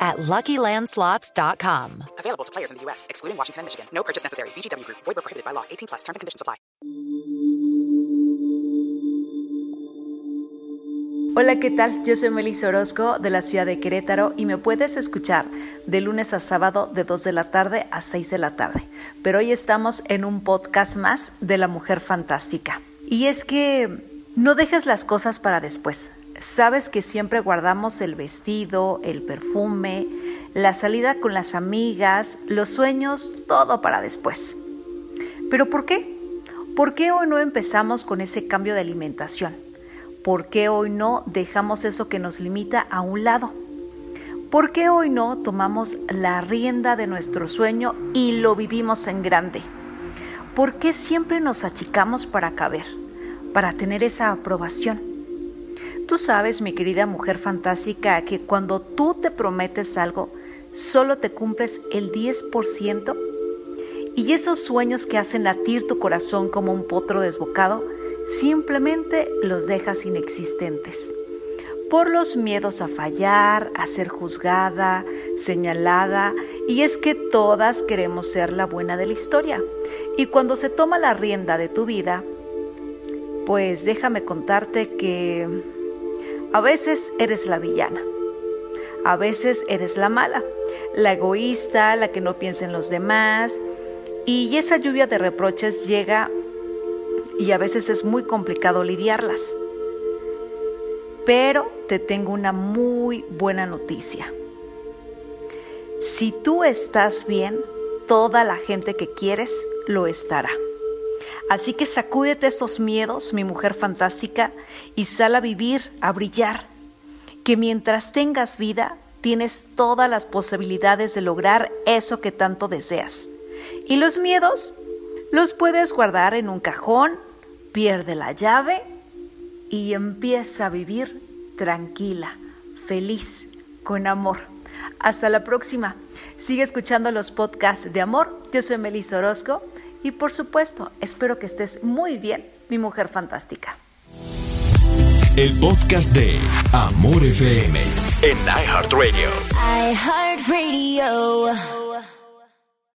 at LuckyLandSlots.com. Available to players in the U.S., excluding Washington and Michigan. No purchase necessary. VGW Group. Void where prohibited by law. 18 plus. Terms and conditions apply. Hola, ¿qué tal? Yo soy Melissa Orozco de la ciudad de Querétaro y me puedes escuchar de lunes a sábado de 2 de la tarde a 6 de la tarde. Pero hoy estamos en un podcast más de la mujer fantástica. Y es que no dejes las cosas para después. Sabes que siempre guardamos el vestido, el perfume, la salida con las amigas, los sueños, todo para después. ¿Pero por qué? ¿Por qué hoy no empezamos con ese cambio de alimentación? ¿Por qué hoy no dejamos eso que nos limita a un lado? ¿Por qué hoy no tomamos la rienda de nuestro sueño y lo vivimos en grande? ¿Por qué siempre nos achicamos para caber, para tener esa aprobación? Tú sabes, mi querida mujer fantástica, que cuando tú te prometes algo, solo te cumples el 10%. Y esos sueños que hacen latir tu corazón como un potro desbocado, simplemente los dejas inexistentes. Por los miedos a fallar, a ser juzgada, señalada, y es que todas queremos ser la buena de la historia. Y cuando se toma la rienda de tu vida, pues déjame contarte que a veces eres la villana, a veces eres la mala, la egoísta, la que no piensa en los demás, y esa lluvia de reproches llega y a veces es muy complicado lidiarlas. Pero te tengo una muy buena noticia. Si tú estás bien, toda la gente que quieres lo estará. Así que sacúdete esos miedos, mi mujer fantástica, y sal a vivir, a brillar. Que mientras tengas vida, tienes todas las posibilidades de lograr eso que tanto deseas. Y los miedos los puedes guardar en un cajón, pierde la llave y empieza a vivir tranquila, feliz, con amor. Hasta la próxima. Sigue escuchando los podcasts de amor. Yo soy Melissa Orozco y por supuesto, espero que estés muy bien, mi mujer fantástica. El podcast de Amor FM en iHeartRadio. iHeartRadio.